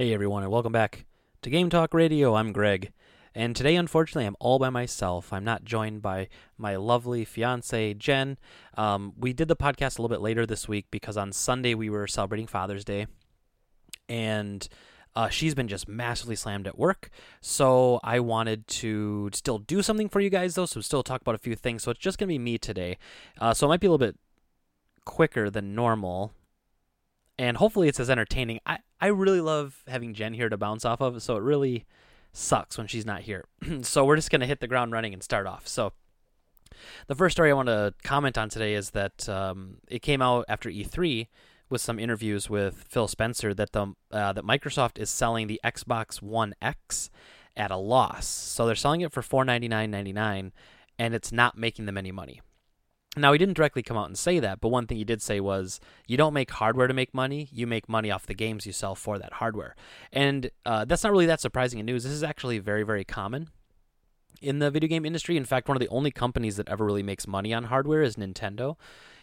Hey everyone, and welcome back to Game Talk Radio. I'm Greg, and today, unfortunately, I'm all by myself. I'm not joined by my lovely fiance Jen. Um, we did the podcast a little bit later this week because on Sunday we were celebrating Father's Day, and uh, she's been just massively slammed at work. So I wanted to still do something for you guys, though. So still talk about a few things. So it's just gonna be me today. Uh, so it might be a little bit quicker than normal and hopefully it's as entertaining. I, I really love having Jen here to bounce off of, so it really sucks when she's not here. so we're just going to hit the ground running and start off. So the first story I want to comment on today is that um, it came out after E3 with some interviews with Phil Spencer that the uh, that Microsoft is selling the Xbox One X at a loss. So they're selling it for four ninety nine ninety nine, and it's not making them any money. Now, he didn't directly come out and say that, but one thing he did say was, you don't make hardware to make money, you make money off the games you sell for that hardware. And uh, that's not really that surprising in news. This is actually very, very common in the video game industry. In fact, one of the only companies that ever really makes money on hardware is Nintendo.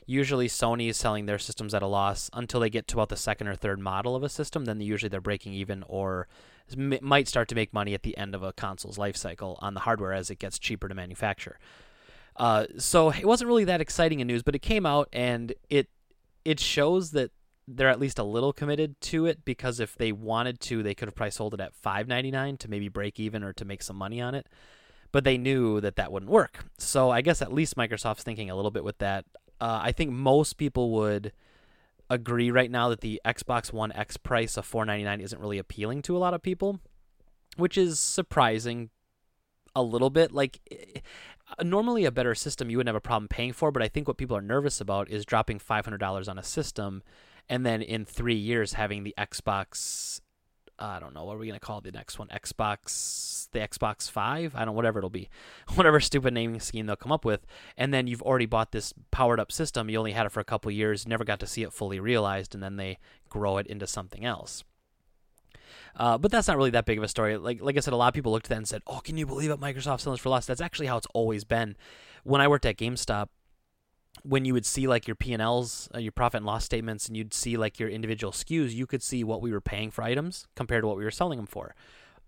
Usually, Sony is selling their systems at a loss until they get to about the second or third model of a system. Then usually they're breaking even or might start to make money at the end of a console's life cycle on the hardware as it gets cheaper to manufacture. Uh, so it wasn't really that exciting in news, but it came out and it it shows that they're at least a little committed to it because if they wanted to, they could have probably sold it at five ninety nine to maybe break even or to make some money on it. But they knew that that wouldn't work. So I guess at least Microsoft's thinking a little bit with that. Uh, I think most people would agree right now that the Xbox One X price of four ninety nine isn't really appealing to a lot of people, which is surprising a little bit. Like normally a better system you wouldn't have a problem paying for, but I think what people are nervous about is dropping $500 on a system and then in three years having the Xbox. I don't know what are we gonna call the next one? Xbox, the Xbox Five. I don't whatever it'll be, whatever stupid naming scheme they'll come up with. And then you've already bought this powered up system. You only had it for a couple years, never got to see it fully realized, and then they grow it into something else. Uh, but that's not really that big of a story. Like like I said, a lot of people looked at that and said, "Oh, can you believe it? Microsoft selling for less." That's actually how it's always been. When I worked at GameStop, when you would see like your P and Ls, uh, your profit and loss statements, and you'd see like your individual SKUs, you could see what we were paying for items compared to what we were selling them for.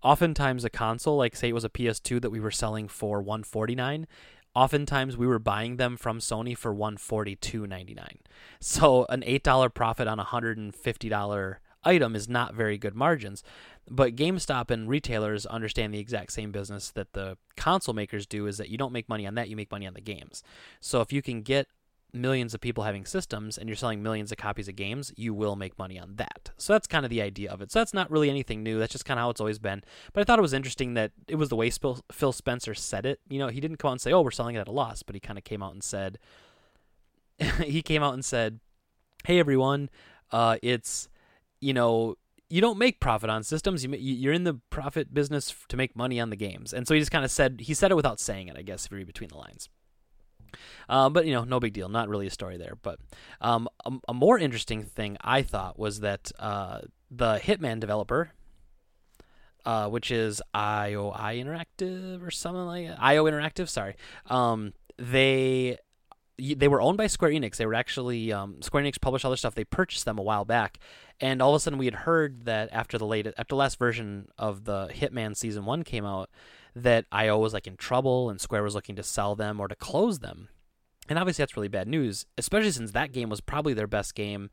Oftentimes, a console, like say it was a PS2 that we were selling for 149, oftentimes we were buying them from Sony for 142.99. So an eight dollar profit on a hundred and fifty dollar item is not very good margins. But GameStop and retailers understand the exact same business that the console makers do is that you don't make money on that, you make money on the games. So if you can get millions of people having systems and you're selling millions of copies of games, you will make money on that. So that's kind of the idea of it. So that's not really anything new. That's just kind of how it's always been. But I thought it was interesting that it was the way Phil Spencer said it. You know, he didn't come out and say, "Oh, we're selling it at a loss," but he kind of came out and said, he came out and said, "Hey everyone, uh, it's you know, you don't make profit on systems. You you're in the profit business to make money on the games. And so he just kind of said he said it without saying it. I guess if you read between the lines. Uh, but you know, no big deal. Not really a story there. But um, a, a, more interesting thing I thought was that uh, the Hitman developer, uh, which is IOI Interactive or something like that. IO Interactive. Sorry. Um, they they were owned by Square Enix. They were actually um, Square Enix published all their stuff. They purchased them a while back, and all of a sudden we had heard that after the late after the last version of the Hitman season one came out, that IO was like in trouble and Square was looking to sell them or to close them. And obviously that's really bad news, especially since that game was probably their best game.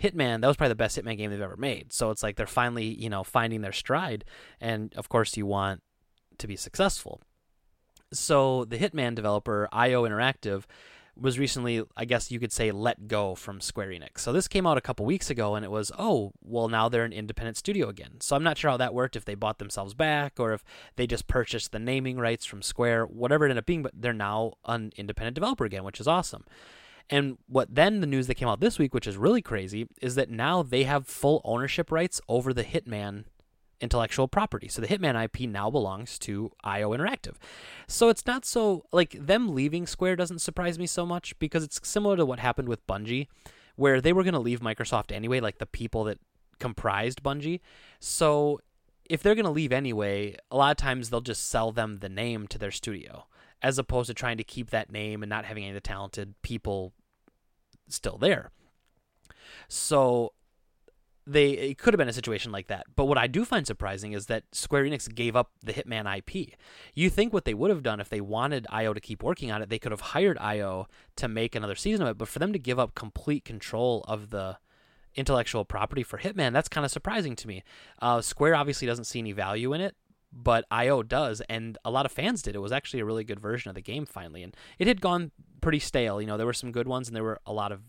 Hitman, that was probably the best Hitman game they've ever made. So it's like they're finally, you know, finding their stride. And of course you want to be successful. So the Hitman developer, IO Interactive, was recently, I guess you could say, let go from Square Enix. So this came out a couple weeks ago, and it was, oh, well, now they're an independent studio again. So I'm not sure how that worked, if they bought themselves back or if they just purchased the naming rights from Square, whatever it ended up being, but they're now an independent developer again, which is awesome. And what then the news that came out this week, which is really crazy, is that now they have full ownership rights over the Hitman intellectual property. So the Hitman IP now belongs to IO Interactive. So it's not so like them leaving Square doesn't surprise me so much because it's similar to what happened with Bungie where they were going to leave Microsoft anyway, like the people that comprised Bungie. So if they're going to leave anyway, a lot of times they'll just sell them the name to their studio as opposed to trying to keep that name and not having any of the talented people still there. So they it could have been a situation like that. But what I do find surprising is that Square Enix gave up the Hitman IP. You think what they would have done if they wanted IO to keep working on it, they could have hired IO to make another season of it, but for them to give up complete control of the intellectual property for Hitman, that's kind of surprising to me. Uh, Square obviously doesn't see any value in it, but IO does, and a lot of fans did. It was actually a really good version of the game finally, and it had gone pretty stale. You know, there were some good ones, and there were a lot of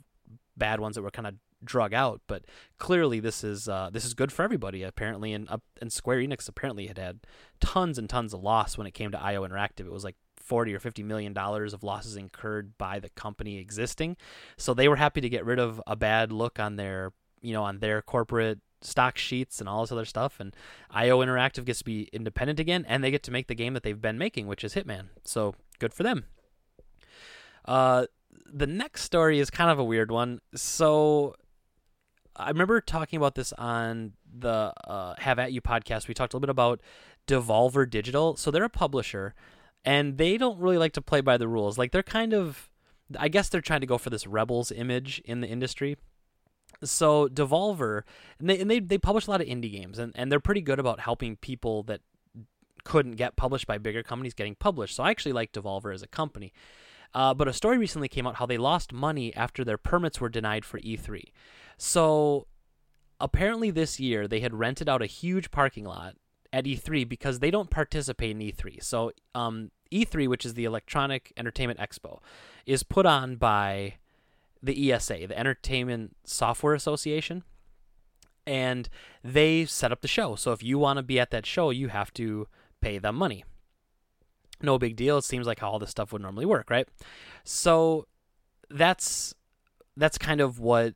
bad ones that were kind of drug out. But clearly, this is uh, this is good for everybody apparently. And uh, and Square Enix apparently had had tons and tons of loss when it came to IO Interactive. It was like 40 or 50 million dollars of losses incurred by the company existing. So they were happy to get rid of a bad look on their, you know, on their corporate stock sheets and all this other stuff and IO Interactive gets to be independent again and they get to make the game that they've been making, which is Hitman. So good for them. Uh the next story is kind of a weird one. So I remember talking about this on the uh, Have at You podcast. We talked a little bit about Devolver Digital. So they're a publisher, and they don't really like to play by the rules. Like they're kind of, I guess they're trying to go for this rebels image in the industry. So Devolver, and they and they, they publish a lot of indie games, and, and they're pretty good about helping people that couldn't get published by bigger companies getting published. So I actually like Devolver as a company. Uh, but a story recently came out how they lost money after their permits were denied for E3. So apparently this year they had rented out a huge parking lot at E3 because they don't participate in E3. So um, E3, which is the Electronic Entertainment Expo, is put on by the ESA, the Entertainment Software Association, and they set up the show. So if you want to be at that show, you have to pay them money. No big deal. It seems like how all this stuff would normally work, right? So that's that's kind of what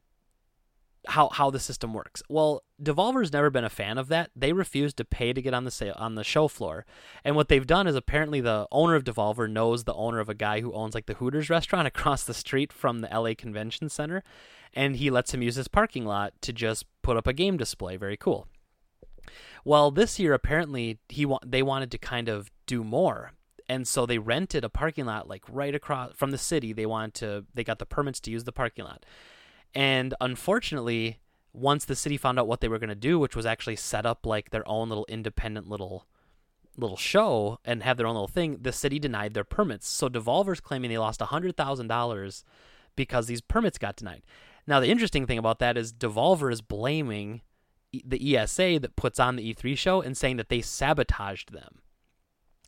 how how the system works. Well, Devolver's never been a fan of that. They refuse to pay to get on the sale on the show floor. And what they've done is apparently the owner of Devolver knows the owner of a guy who owns like the Hooters restaurant across the street from the LA Convention Center, and he lets him use his parking lot to just put up a game display. Very cool. Well, this year apparently he wa- they wanted to kind of do more. And so they rented a parking lot like right across from the city. They wanted to they got the permits to use the parking lot. And unfortunately, once the city found out what they were going to do, which was actually set up like their own little independent little little show and have their own little thing, the city denied their permits. So Devolver's claiming they lost $100,000 because these permits got denied. Now, the interesting thing about that is Devolver is blaming the ESA that puts on the E3 show and saying that they sabotaged them.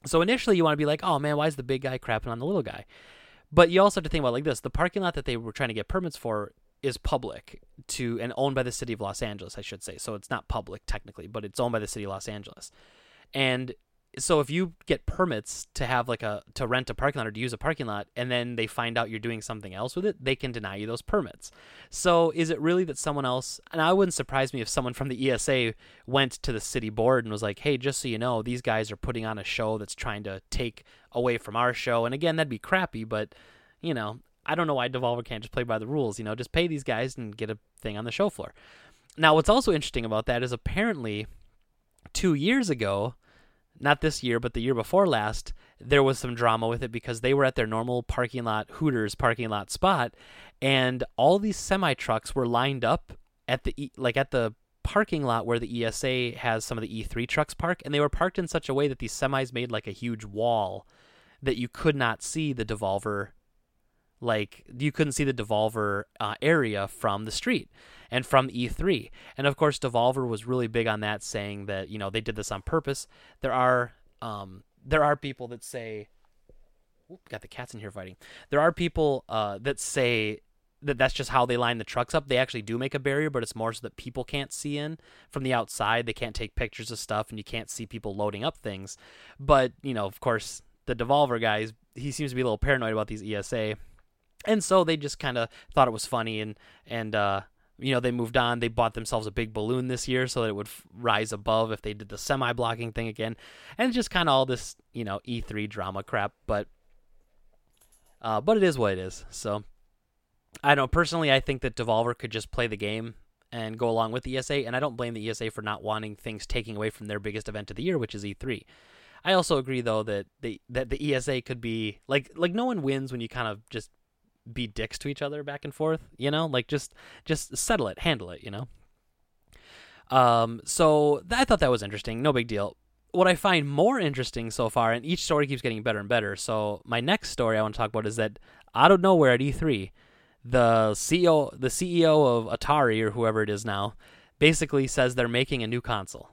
So initially, you want to be like, oh man, why is the big guy crapping on the little guy? But you also have to think about like this: the parking lot that they were trying to get permits for is public to and owned by the city of Los Angeles, I should say. So it's not public technically, but it's owned by the city of Los Angeles. And so if you get permits to have like a to rent a parking lot or to use a parking lot and then they find out you're doing something else with it, they can deny you those permits. So is it really that someone else and I wouldn't surprise me if someone from the ESA went to the city board and was like, "Hey, just so you know, these guys are putting on a show that's trying to take away from our show." And again, that'd be crappy, but you know, I don't know why Devolver can't just play by the rules. You know, just pay these guys and get a thing on the show floor. Now, what's also interesting about that is apparently two years ago, not this year, but the year before last, there was some drama with it because they were at their normal parking lot, Hooters parking lot spot, and all these semi trucks were lined up at the like at the parking lot where the ESA has some of the E3 trucks park, and they were parked in such a way that these semis made like a huge wall that you could not see the Devolver like you couldn't see the Devolver uh, area from the street and from E3. And of course, Devolver was really big on that, saying that you know they did this on purpose. There are um, there are people that say, got the cats in here fighting. There are people uh, that say that that's just how they line the trucks up. They actually do make a barrier, but it's more so that people can't see in from the outside. They can't take pictures of stuff, and you can't see people loading up things. But you know, of course, the Devolver guys, he seems to be a little paranoid about these ESA and so they just kind of thought it was funny and and uh, you know they moved on. They bought themselves a big balloon this year so that it would f- rise above if they did the semi blocking thing again. And just kind of all this you know e3 drama crap but uh, but it is what it is. So i don't personally i think that devolver could just play the game and go along with the esa and i don't blame the esa for not wanting things taking away from their biggest event of the year which is e3 i also agree though that the that the esa could be like like no one wins when you kind of just be dicks to each other back and forth, you know? Like just just settle it, handle it, you know? Um, so th- I thought that was interesting. No big deal. What I find more interesting so far, and each story keeps getting better and better. So my next story I want to talk about is that out of nowhere at E3, the CEO, the CEO of Atari or whoever it is now, basically says they're making a new console.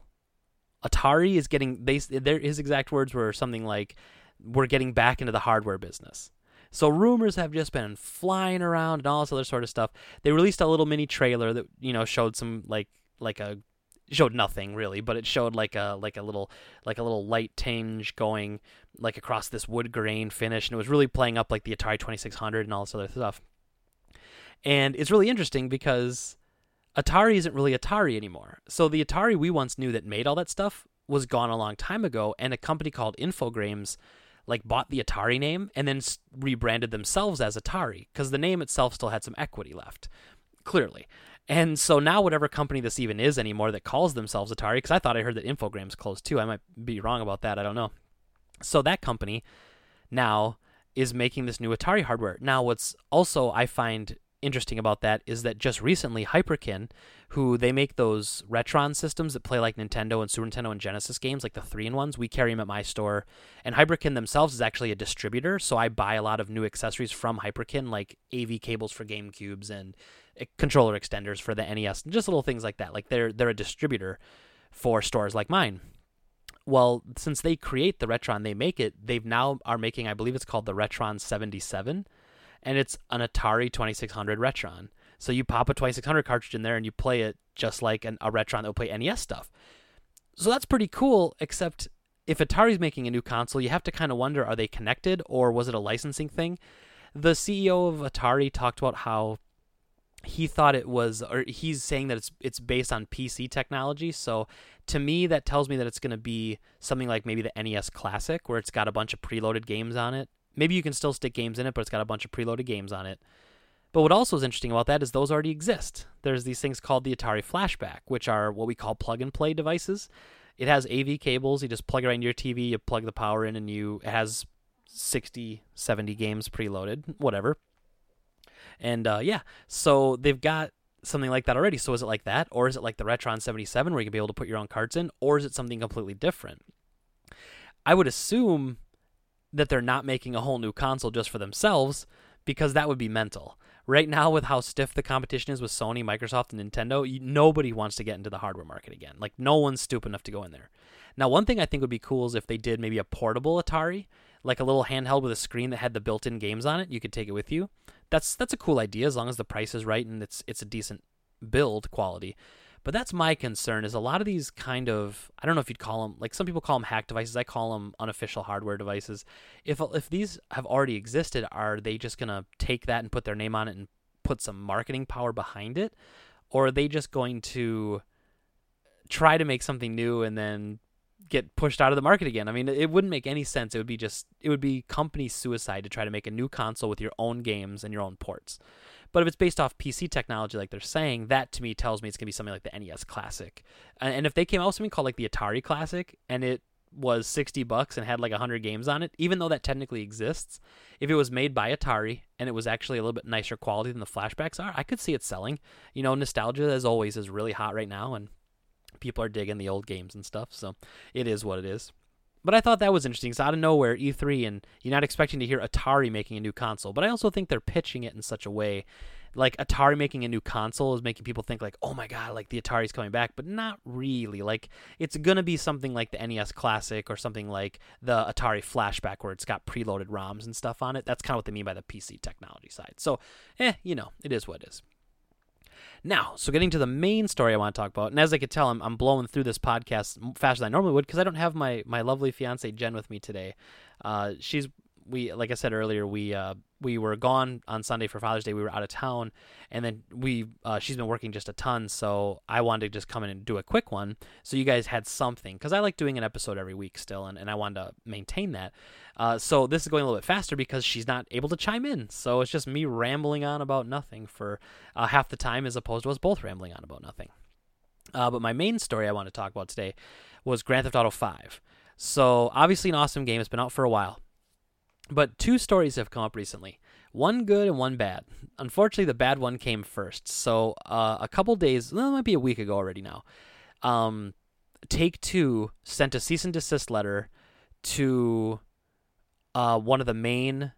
Atari is getting they their his exact words were something like we're getting back into the hardware business. So rumors have just been flying around and all this other sort of stuff. They released a little mini trailer that you know showed some like like a showed nothing really, but it showed like a like a little like a little light tinge going like across this wood grain finish, and it was really playing up like the Atari Twenty Six Hundred and all this other stuff. And it's really interesting because Atari isn't really Atari anymore. So the Atari we once knew that made all that stuff was gone a long time ago, and a company called Infogrames like bought the Atari name and then rebranded themselves as Atari because the name itself still had some equity left, clearly. And so now, whatever company this even is anymore that calls themselves Atari, because I thought I heard that Infogrames closed too. I might be wrong about that. I don't know. So that company now is making this new Atari hardware. Now, what's also I find interesting about that is that just recently Hyperkin, who they make those Retron systems that play like Nintendo and Super Nintendo and Genesis games, like the three in ones, we carry them at my store. And Hyperkin themselves is actually a distributor, so I buy a lot of new accessories from Hyperkin, like AV cables for GameCubes and eh, controller extenders for the NES, and just little things like that. Like they're they're a distributor for stores like mine. Well, since they create the Retron, they make it. They've now are making, I believe it's called the Retron 77 and it's an Atari 2600 Retron. So you pop a 2600 cartridge in there and you play it just like an, a Retron that will play NES stuff. So that's pretty cool, except if Atari's making a new console, you have to kind of wonder are they connected or was it a licensing thing? The CEO of Atari talked about how he thought it was or he's saying that it's it's based on PC technology. So to me that tells me that it's going to be something like maybe the NES Classic where it's got a bunch of preloaded games on it Maybe you can still stick games in it, but it's got a bunch of preloaded games on it. But what also is interesting about that is those already exist. There's these things called the Atari Flashback, which are what we call plug and play devices. It has AV cables. You just plug it right into your TV, you plug the power in, and you it has 60, 70 games preloaded, whatever. And uh, yeah, so they've got something like that already. So is it like that? Or is it like the Retron 77 where you can be able to put your own cards in? Or is it something completely different? I would assume that they're not making a whole new console just for themselves because that would be mental. Right now, with how stiff the competition is with Sony, Microsoft, and Nintendo, nobody wants to get into the hardware market again. Like, no one's stupid enough to go in there. Now, one thing I think would be cool is if they did maybe a portable Atari, like a little handheld with a screen that had the built-in games on it. You could take it with you. That's that's a cool idea as long as the price is right and it's it's a decent build quality. But that's my concern is a lot of these kind of I don't know if you'd call them like some people call them hack devices. I call them unofficial hardware devices. If if these have already existed, are they just gonna take that and put their name on it and put some marketing power behind it, or are they just going to try to make something new and then get pushed out of the market again. I mean, it wouldn't make any sense. It would be just it would be company suicide to try to make a new console with your own games and your own ports. But if it's based off PC technology, like they're saying, that to me tells me it's gonna be something like the NES Classic. And if they came out with something called like the Atari Classic, and it was 60 bucks and had like 100 games on it, even though that technically exists, if it was made by Atari and it was actually a little bit nicer quality than the flashbacks are, I could see it selling. You know, nostalgia as always is really hot right now and people are digging the old games and stuff, so it is what it is. But I thought that was interesting because out of nowhere, E3, and you're not expecting to hear Atari making a new console. But I also think they're pitching it in such a way, like Atari making a new console is making people think like, oh my god, like the Atari's coming back, but not really. Like it's gonna be something like the NES Classic or something like the Atari Flashback, where it's got preloaded ROMs and stuff on it. That's kind of what they mean by the PC technology side. So, eh, you know, it is what it is. Now, so getting to the main story I want to talk about, and as I could tell, I'm, I'm blowing through this podcast faster than I normally would because I don't have my, my lovely fiance Jen with me today. Uh, she's we like I said earlier, we uh, we were gone on Sunday for Father's Day. We were out of town, and then we uh, she's been working just a ton. So I wanted to just come in and do a quick one, so you guys had something because I like doing an episode every week still, and, and I wanted to maintain that. Uh, so this is going a little bit faster because she's not able to chime in. So it's just me rambling on about nothing for uh, half the time, as opposed to us both rambling on about nothing. Uh, but my main story I want to talk about today was Grand Theft Auto 5. So obviously an awesome game. It's been out for a while. But two stories have come up recently one good and one bad. Unfortunately, the bad one came first. So, uh, a couple days, well, it might be a week ago already now, Um, Take Two sent a cease and desist letter to uh, one of the main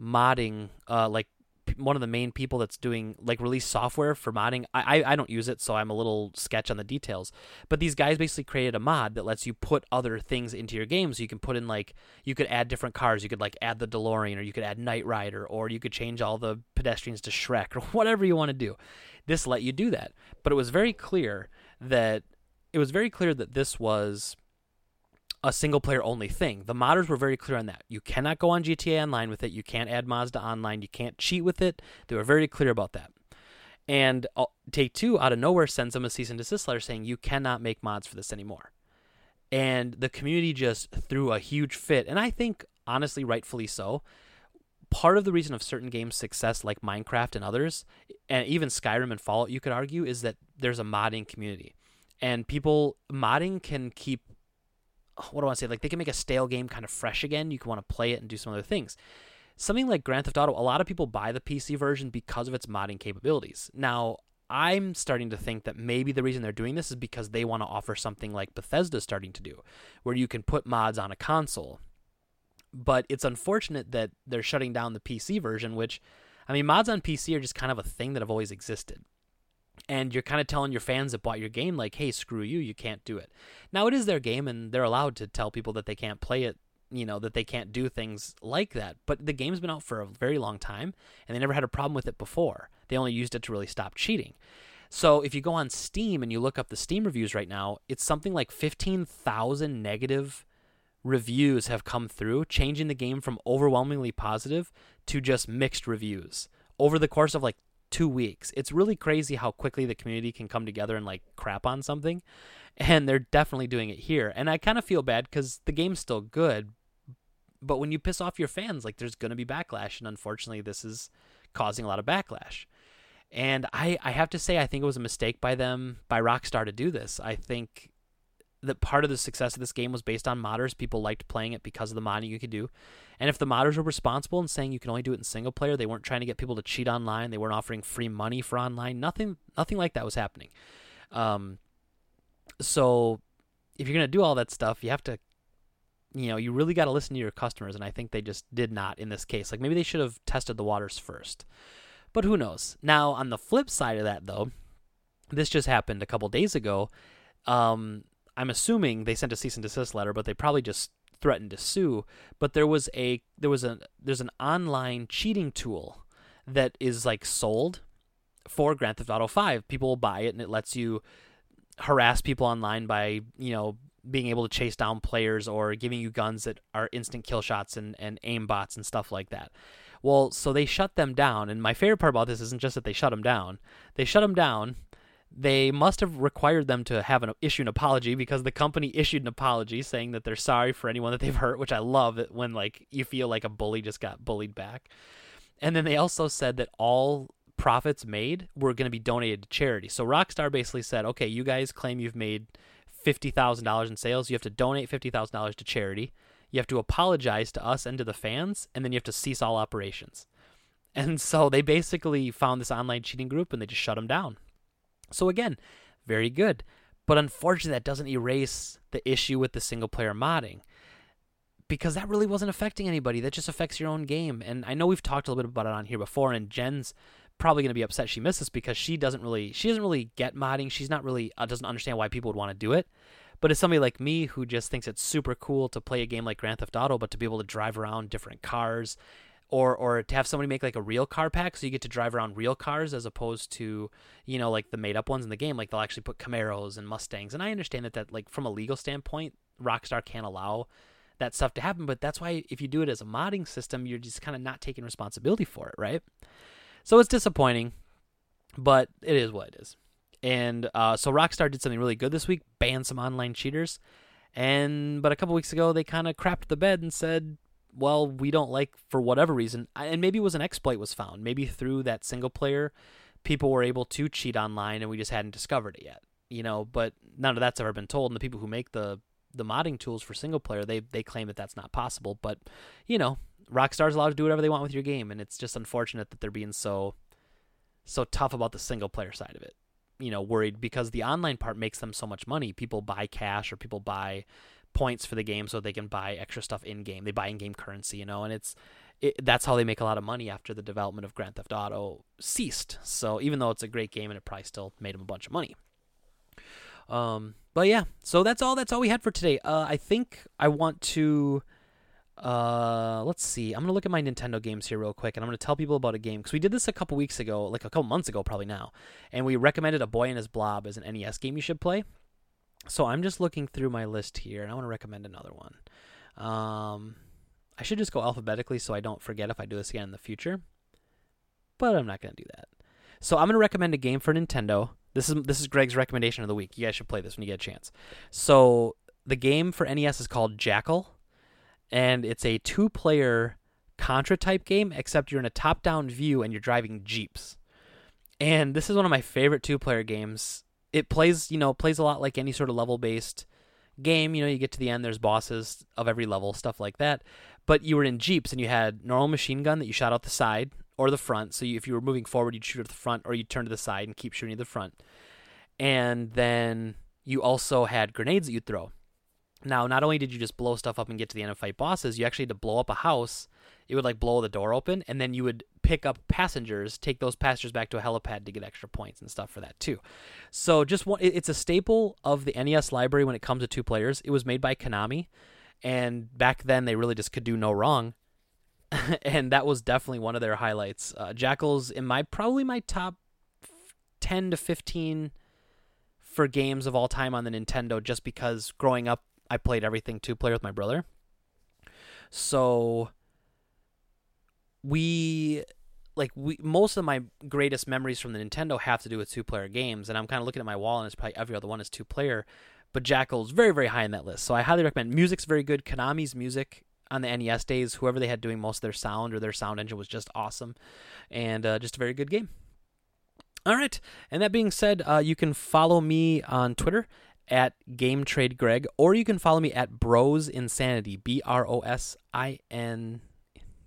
modding, uh, like one of the main people that's doing like release software for modding. I, I, I don't use it, so I'm a little sketch on the details. But these guys basically created a mod that lets you put other things into your game. So you can put in like you could add different cars. You could like add the DeLorean, or you could add Knight Rider, or you could change all the pedestrians to Shrek, or whatever you want to do. This let you do that. But it was very clear that it was very clear that this was a single player only thing. The modders were very clear on that. You cannot go on GTA Online with it. You can't add mods to online. You can't cheat with it. They were very clear about that. And uh, Take Two, out of nowhere, sends them a cease and desist letter saying you cannot make mods for this anymore. And the community just threw a huge fit. And I think, honestly, rightfully so. Part of the reason of certain games' success, like Minecraft and others, and even Skyrim and Fallout, you could argue, is that there's a modding community. And people, modding can keep what do I want to say? Like they can make a stale game kind of fresh again. You can want to play it and do some other things. Something like Grand Theft Auto, a lot of people buy the PC version because of its modding capabilities. Now, I'm starting to think that maybe the reason they're doing this is because they want to offer something like Bethesda's starting to do, where you can put mods on a console. But it's unfortunate that they're shutting down the PC version, which, I mean, mods on PC are just kind of a thing that have always existed and you're kind of telling your fans that bought your game like hey screw you you can't do it. Now it is their game and they're allowed to tell people that they can't play it you know that they can't do things like that but the game's been out for a very long time and they never had a problem with it before. They only used it to really stop cheating. So if you go on steam and you look up the steam reviews right now it's something like 15000 negative reviews have come through changing the game from overwhelmingly positive to just mixed reviews. Over the course of like two weeks. It's really crazy how quickly the community can come together and like crap on something. And they're definitely doing it here. And I kind of feel bad because the game's still good. But when you piss off your fans, like there's going to be backlash. And unfortunately, this is causing a lot of backlash. And I, I have to say, I think it was a mistake by them, by Rockstar to do this. I think that part of the success of this game was based on modders. People liked playing it because of the modding you could do. And if the modders were responsible in saying you can only do it in single player, they weren't trying to get people to cheat online. They weren't offering free money for online. Nothing, nothing like that was happening. Um, so if you're gonna do all that stuff, you have to, you know, you really got to listen to your customers. And I think they just did not in this case. Like maybe they should have tested the waters first. But who knows? Now on the flip side of that, though, this just happened a couple days ago. Um, I'm assuming they sent a cease and desist letter, but they probably just threatened to sue. But there was a there was a there's an online cheating tool that is like sold for Grand Theft Auto 5. People will buy it and it lets you harass people online by, you know, being able to chase down players or giving you guns that are instant kill shots and, and aim bots and stuff like that. Well, so they shut them down. And my favorite part about this isn't just that they shut them down. They shut them down they must have required them to have an issue an apology because the company issued an apology saying that they're sorry for anyone that they've hurt, which I love it when like you feel like a bully just got bullied back. And then they also said that all profits made were going to be donated to charity. So Rockstar basically said, "Okay, you guys claim you've made $50,000 in sales, you have to donate $50,000 to charity. You have to apologize to us and to the fans, and then you have to cease all operations." And so they basically found this online cheating group and they just shut them down. So again, very good. But unfortunately, that doesn't erase the issue with the single player modding because that really wasn't affecting anybody. That just affects your own game. And I know we've talked a little bit about it on here before, and Jen's probably going to be upset she missed this because she doesn't really she doesn't really get modding. She's not really uh, doesn't understand why people would want to do it. But as somebody like me who just thinks it's super cool to play a game like Grand Theft Auto, but to be able to drive around different cars or or to have somebody make like a real car pack so you get to drive around real cars as opposed to you know like the made up ones in the game. Like they'll actually put Camaros and Mustangs and I understand that that like from a legal standpoint Rockstar can't allow that stuff to happen but that's why if you do it as a modding system you're just kind of not taking responsibility for it right? So it's disappointing but it is what it is. And uh, so Rockstar did something really good this week banned some online cheaters and but a couple weeks ago they kind of crapped the bed and said well, we don't like for whatever reason, and maybe it was an exploit was found. Maybe through that single player, people were able to cheat online, and we just hadn't discovered it yet. You know, but none of that's ever been told. And the people who make the the modding tools for single player, they they claim that that's not possible. But you know, Rockstar's allowed to do whatever they want with your game, and it's just unfortunate that they're being so so tough about the single player side of it. you know worried because the online part makes them so much money. People buy cash or people buy points for the game so they can buy extra stuff in game. They buy in game currency, you know, and it's it, that's how they make a lot of money after the development of Grand Theft Auto ceased. So even though it's a great game and it probably still made them a bunch of money. Um, but yeah, so that's all. That's all we had for today. Uh, I think I want to. Uh, let's see. I'm gonna look at my Nintendo games here real quick, and I'm gonna tell people about a game because we did this a couple weeks ago, like a couple months ago, probably now, and we recommended A Boy and His Blob as an NES game you should play. So I'm just looking through my list here, and I want to recommend another one. Um, I should just go alphabetically so I don't forget if I do this again in the future, but I'm not gonna do that. So I'm gonna recommend a game for Nintendo. This is this is Greg's recommendation of the week. You guys should play this when you get a chance. So the game for NES is called Jackal and it's a two player Contra type game, except you're in a top down view and you're driving Jeeps. And this is one of my favorite two player games. It plays, you know, plays a lot like any sort of level based game. You know, you get to the end, there's bosses of every level, stuff like that. But you were in Jeeps and you had normal machine gun that you shot out the side or the front. So you, if you were moving forward, you'd shoot at the front or you'd turn to the side and keep shooting at the front. And then you also had grenades that you'd throw. Now, not only did you just blow stuff up and get to the end and fight bosses, you actually had to blow up a house. It would like blow the door open, and then you would pick up passengers, take those passengers back to a helipad to get extra points and stuff for that too. So, just one, it's a staple of the NES library when it comes to two players. It was made by Konami, and back then they really just could do no wrong, and that was definitely one of their highlights. Uh, Jackal's in my probably my top ten to fifteen for games of all time on the Nintendo, just because growing up I played everything two player with my brother. So we like we most of my greatest memories from the Nintendo have to do with two player games, and I'm kind of looking at my wall, and it's probably every other one is two player. But Jackal's very very high in that list, so I highly recommend. Music's very good. Konami's music on the NES days, whoever they had doing most of their sound or their sound engine was just awesome, and uh, just a very good game. All right, and that being said, uh, you can follow me on Twitter at Game Trade Greg, or you can follow me at Bros Insanity, B R O S I N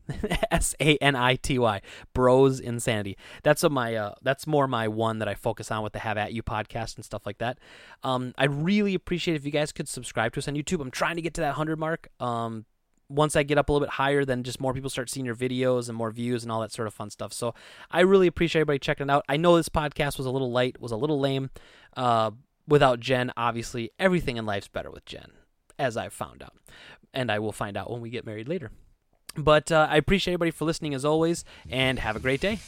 S A N I T Y, Bros Insanity. That's a, my uh, that's more my one that I focus on with the Have at You podcast and stuff like that. Um, I'd really appreciate if you guys could subscribe to us on YouTube. I'm trying to get to that hundred mark. Um, once I get up a little bit higher, then just more people start seeing your videos and more views and all that sort of fun stuff. So I really appreciate everybody checking it out. I know this podcast was a little light, was a little lame. Uh, without Jen, obviously, everything in life's better with Jen, as I've found out. And I will find out when we get married later. But uh, I appreciate everybody for listening as always, and have a great day.